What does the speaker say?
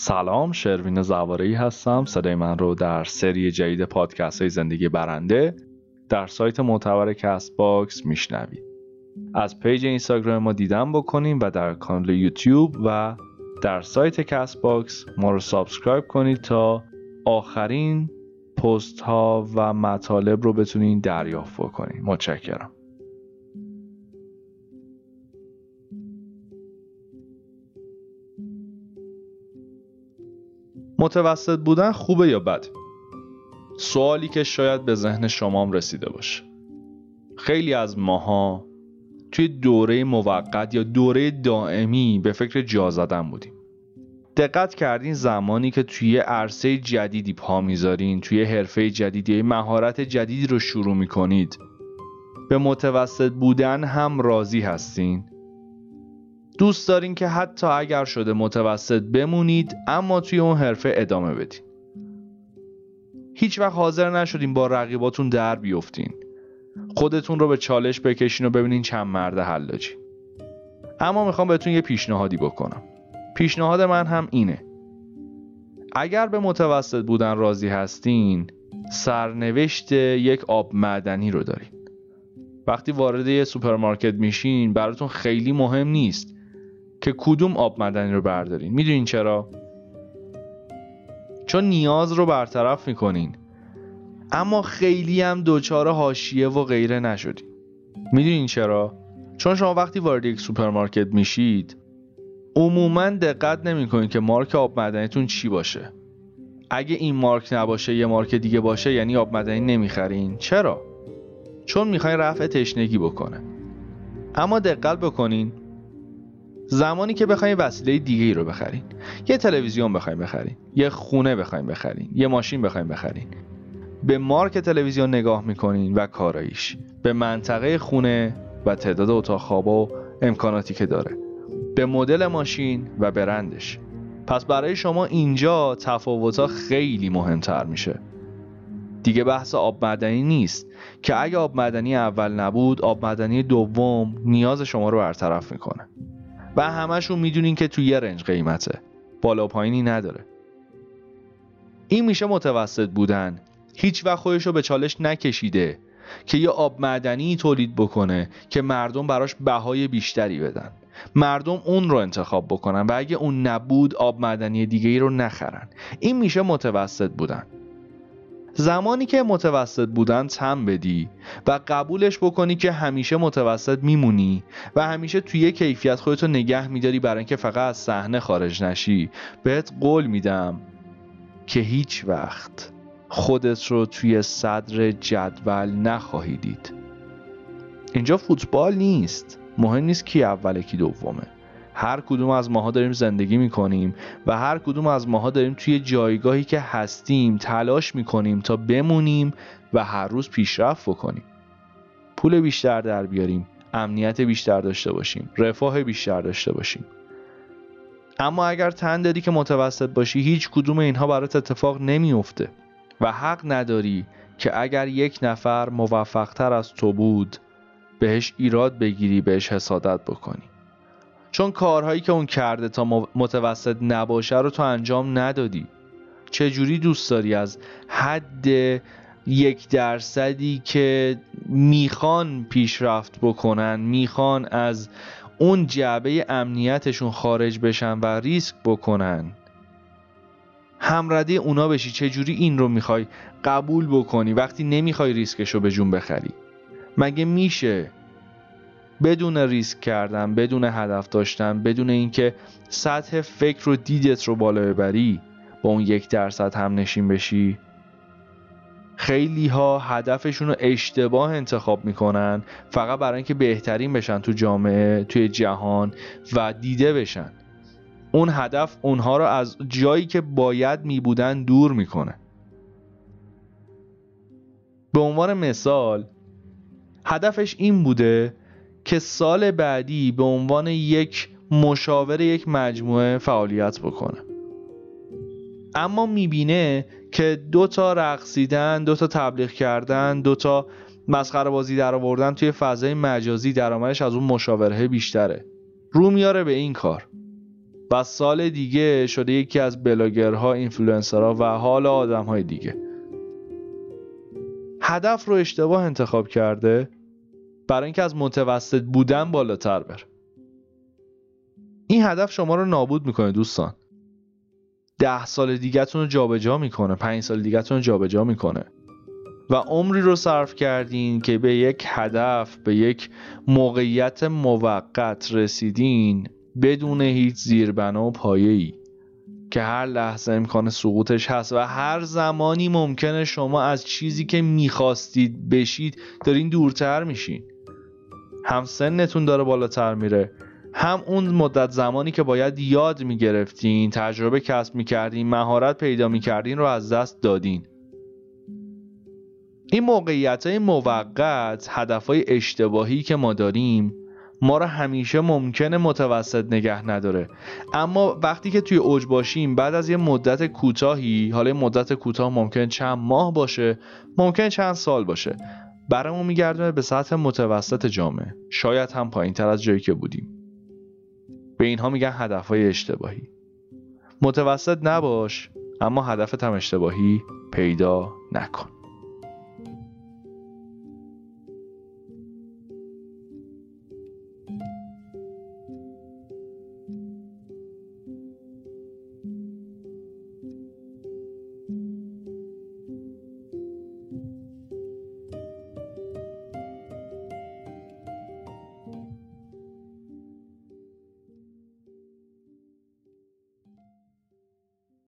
سلام شروین زواره‌ای هستم. صدای من رو در سری جدید پادکست های زندگی برنده در سایت معتبر Castbox میشنوید. از page اینستاگرام ما دیدن بکنیم و در کانال یوتیوب و در سایت Castbox ما رو subscribe کنید تا آخرین پست ها و مطالب رو بتونید دریافت بکنید متشکرم. متوسط بودن خوبه یا بد؟ سوالی که شاید به ذهن شمام رسیده باشه. خیلی از ماها توی دوره موقت یا دوره دائمی به فکر جا زدن بودیم. دقت کردین زمانی که توی عرصه جدیدی پا می‌ذارین توی حرفه جدیدی مهارت جدیدی رو شروع می‌کنید. به متوسط بودن هم راضی هستین. دوست دارین که حتی اگر شده متوسط بمونید اما توی اون حرفه ادامه بدین. هیچ وقت حاضر نشدین با رقیباتون در بیفتین. خودتون رو به چالش بکشین و ببینین چند مرد حلاجی اما می‌خوام بهتون یه پیشنهادی بکنم. پیشنهاد من هم اینه. اگر به متوسط بودن راضی هستین سرنوشت یک آب معدنی رو دارین. وقتی وارد یه سوپرمارکت میشین براتون خیلی مهم نیست. که کدوم آب معدنی رو بردارین. می‌دونین چرا؟ چون نیاز رو برطرف می‌کنین. اما خیلی هم دچار حاشیه و غیره نشدین. می‌دونین چرا؟ چون شما وقتی وارد یک سوپرمارکت میشید عموما دقت نمی‌کنین که مارک آب معدنیتون چی باشه. اگه این مارک نباشه یه مارک دیگه باشه یعنی آب معدنی نمی‌خرین. چرا؟ چون می‌خواین رفع تشنگی بکنه. اما دقت بکنین. زمانی که بخواین وسیله دیگه ای رو بخرین. یه تلویزیون بخواین بخرین. یه خونه بخواین بخرین. یه ماشین بخواین بخرین. به مارک تلویزیون نگاه می‌کنین و کاراییش. به منطقه خونه و تعداد اتاق خواب و امکاناتی که داره. به مدل ماشین و برندش. پس برای شما اینجا تفاوتها خیلی مهمتر میشه. دیگه بحث آب معدنی نیست که اگه آب معدنی اول نبود آب معدنی دوم نیاز شما رو برطرف می‌کنه. و همشون می‌دونین که توی یه رنج قیمته. بالا پایینی نداره. این میشه متوسط بودن. هیچ وقت خودش رو به چالش نکشیده که یه آب معدنی تولید بکنه که مردم براش بهای بیشتری بدن. مردم اون رو انتخاب بکنن و اگه اون نبود آب معدنی دیگه ای رو نخرن. این میشه متوسط بودن. زمانی که متوسط بودن تم بدی و قبولش بکنی که همیشه متوسط میمونی و همیشه توی کیفیت خودتو نگه میداری برای اینکه فقط از صحنه خارج نشی بهت قول میدم که هیچ وقت خودت رو توی صدر جدول نخواهی دید. اینجا فوتبال نیست. مهم نیست کی اوله کی دومه. هر کدوم از ماها داریم زندگی می‌کنیم و هر کدوم از ماها داریم توی جایگاهی که هستیم تلاش می‌کنیم تا بمونیم و هر روز پیشرفت بکنیم. پول بیشتر در بیاریم امنیت بیشتر داشته باشیم رفاه بیشتر داشته باشیم. اما اگر تن دادی که متوسط باشی هیچ کدوم اینها برات اتفاق نمیافته و حق نداری که اگر یک نفر موفقتر از تو بود بهش ایراد بگیری بهش حسادت بکنی. چون کارهایی که اون کرده تا متوسط نباشه رو تو انجام ندادی. چجوری دوست داری از حد یک درصدی که می‌خوان پیشرفت بکنن می‌خوان از اون جعبه امنیتشون خارج بشن و ریسک بکنن؟ همرده اونا بشی چجوری این رو می‌خوای قبول بکنی وقتی نمی‌خوای ریسکش رو به جون بخری؟ مگه میشه بدون ریسک کردن بدون هدف داشتن بدون اینکه سطح فکر و دیدت رو بالا ببری با اون یک درصد هم نشین بشی. خیلی ها هدفشون رو اشتباه انتخاب می‌کنن فقط برای اینکه بهترین بشن تو جامعه توی جهان و دیده بشن. اون هدف اونها رو از جایی که باید میبودن دور می‌کنه. به عنوان مثال هدفش این بوده که سال بعدی به عنوان یک مشاور یک مجموعه فعالیت بکنه. اما می‌بینه که دو تا رقصیدن دو تا تبلیغ کردن دو تا مسخره بازی در آوردن توی فضای مجازی درآمدش از اون مشاوره بیشتره. رو میاره به این کار. و سال دیگه شده یکی از بلاگرها اینفلوئنسرها و حال آدمهای دیگه. هدف رو اشتباه انتخاب کرده برای اینکه از متوسط بودن بالاتر بره. این هدف شما رو نابود می‌کنه دوستان. ده سال دیگهتون رو جابجا می‌کنه پنج سال دیگهتون رو جابجا می‌کنه. و عمری رو صرف کردین که به یک هدف به یک موقعیت موقت رسیدین بدون هیچ زیربنا و پایه ای که هر لحظه امکان سقوطش هست و هر زمانی ممکنه شما از چیزی که می‌خواستید بشید دارین دورتر میشین. هم سنتون داره بالاتر میره. هم اون مدت زمانی که باید یاد می‌گرفتین تجربه کسب می‌کردین مهارت پیدا می‌کردین رو از دست دادین. این موقعیت های موقت هدف های اشتباهی که ما داریم ما رو همیشه ممکنه متوسط نگه نداره. اما وقتی که توی اوج باشیم بعد از یه مدت کوتاهی حالا مدت کوتاه ممکن چند ماه باشه ممکن چند سال باشه. برامون میگردونه به سطح متوسط جامعه. شاید هم پایین تر از جایی که بودیم. به اینها میگن هدف های اشتباهی. متوسط نباش اما هدفت هم اشتباهی پیدا نکن.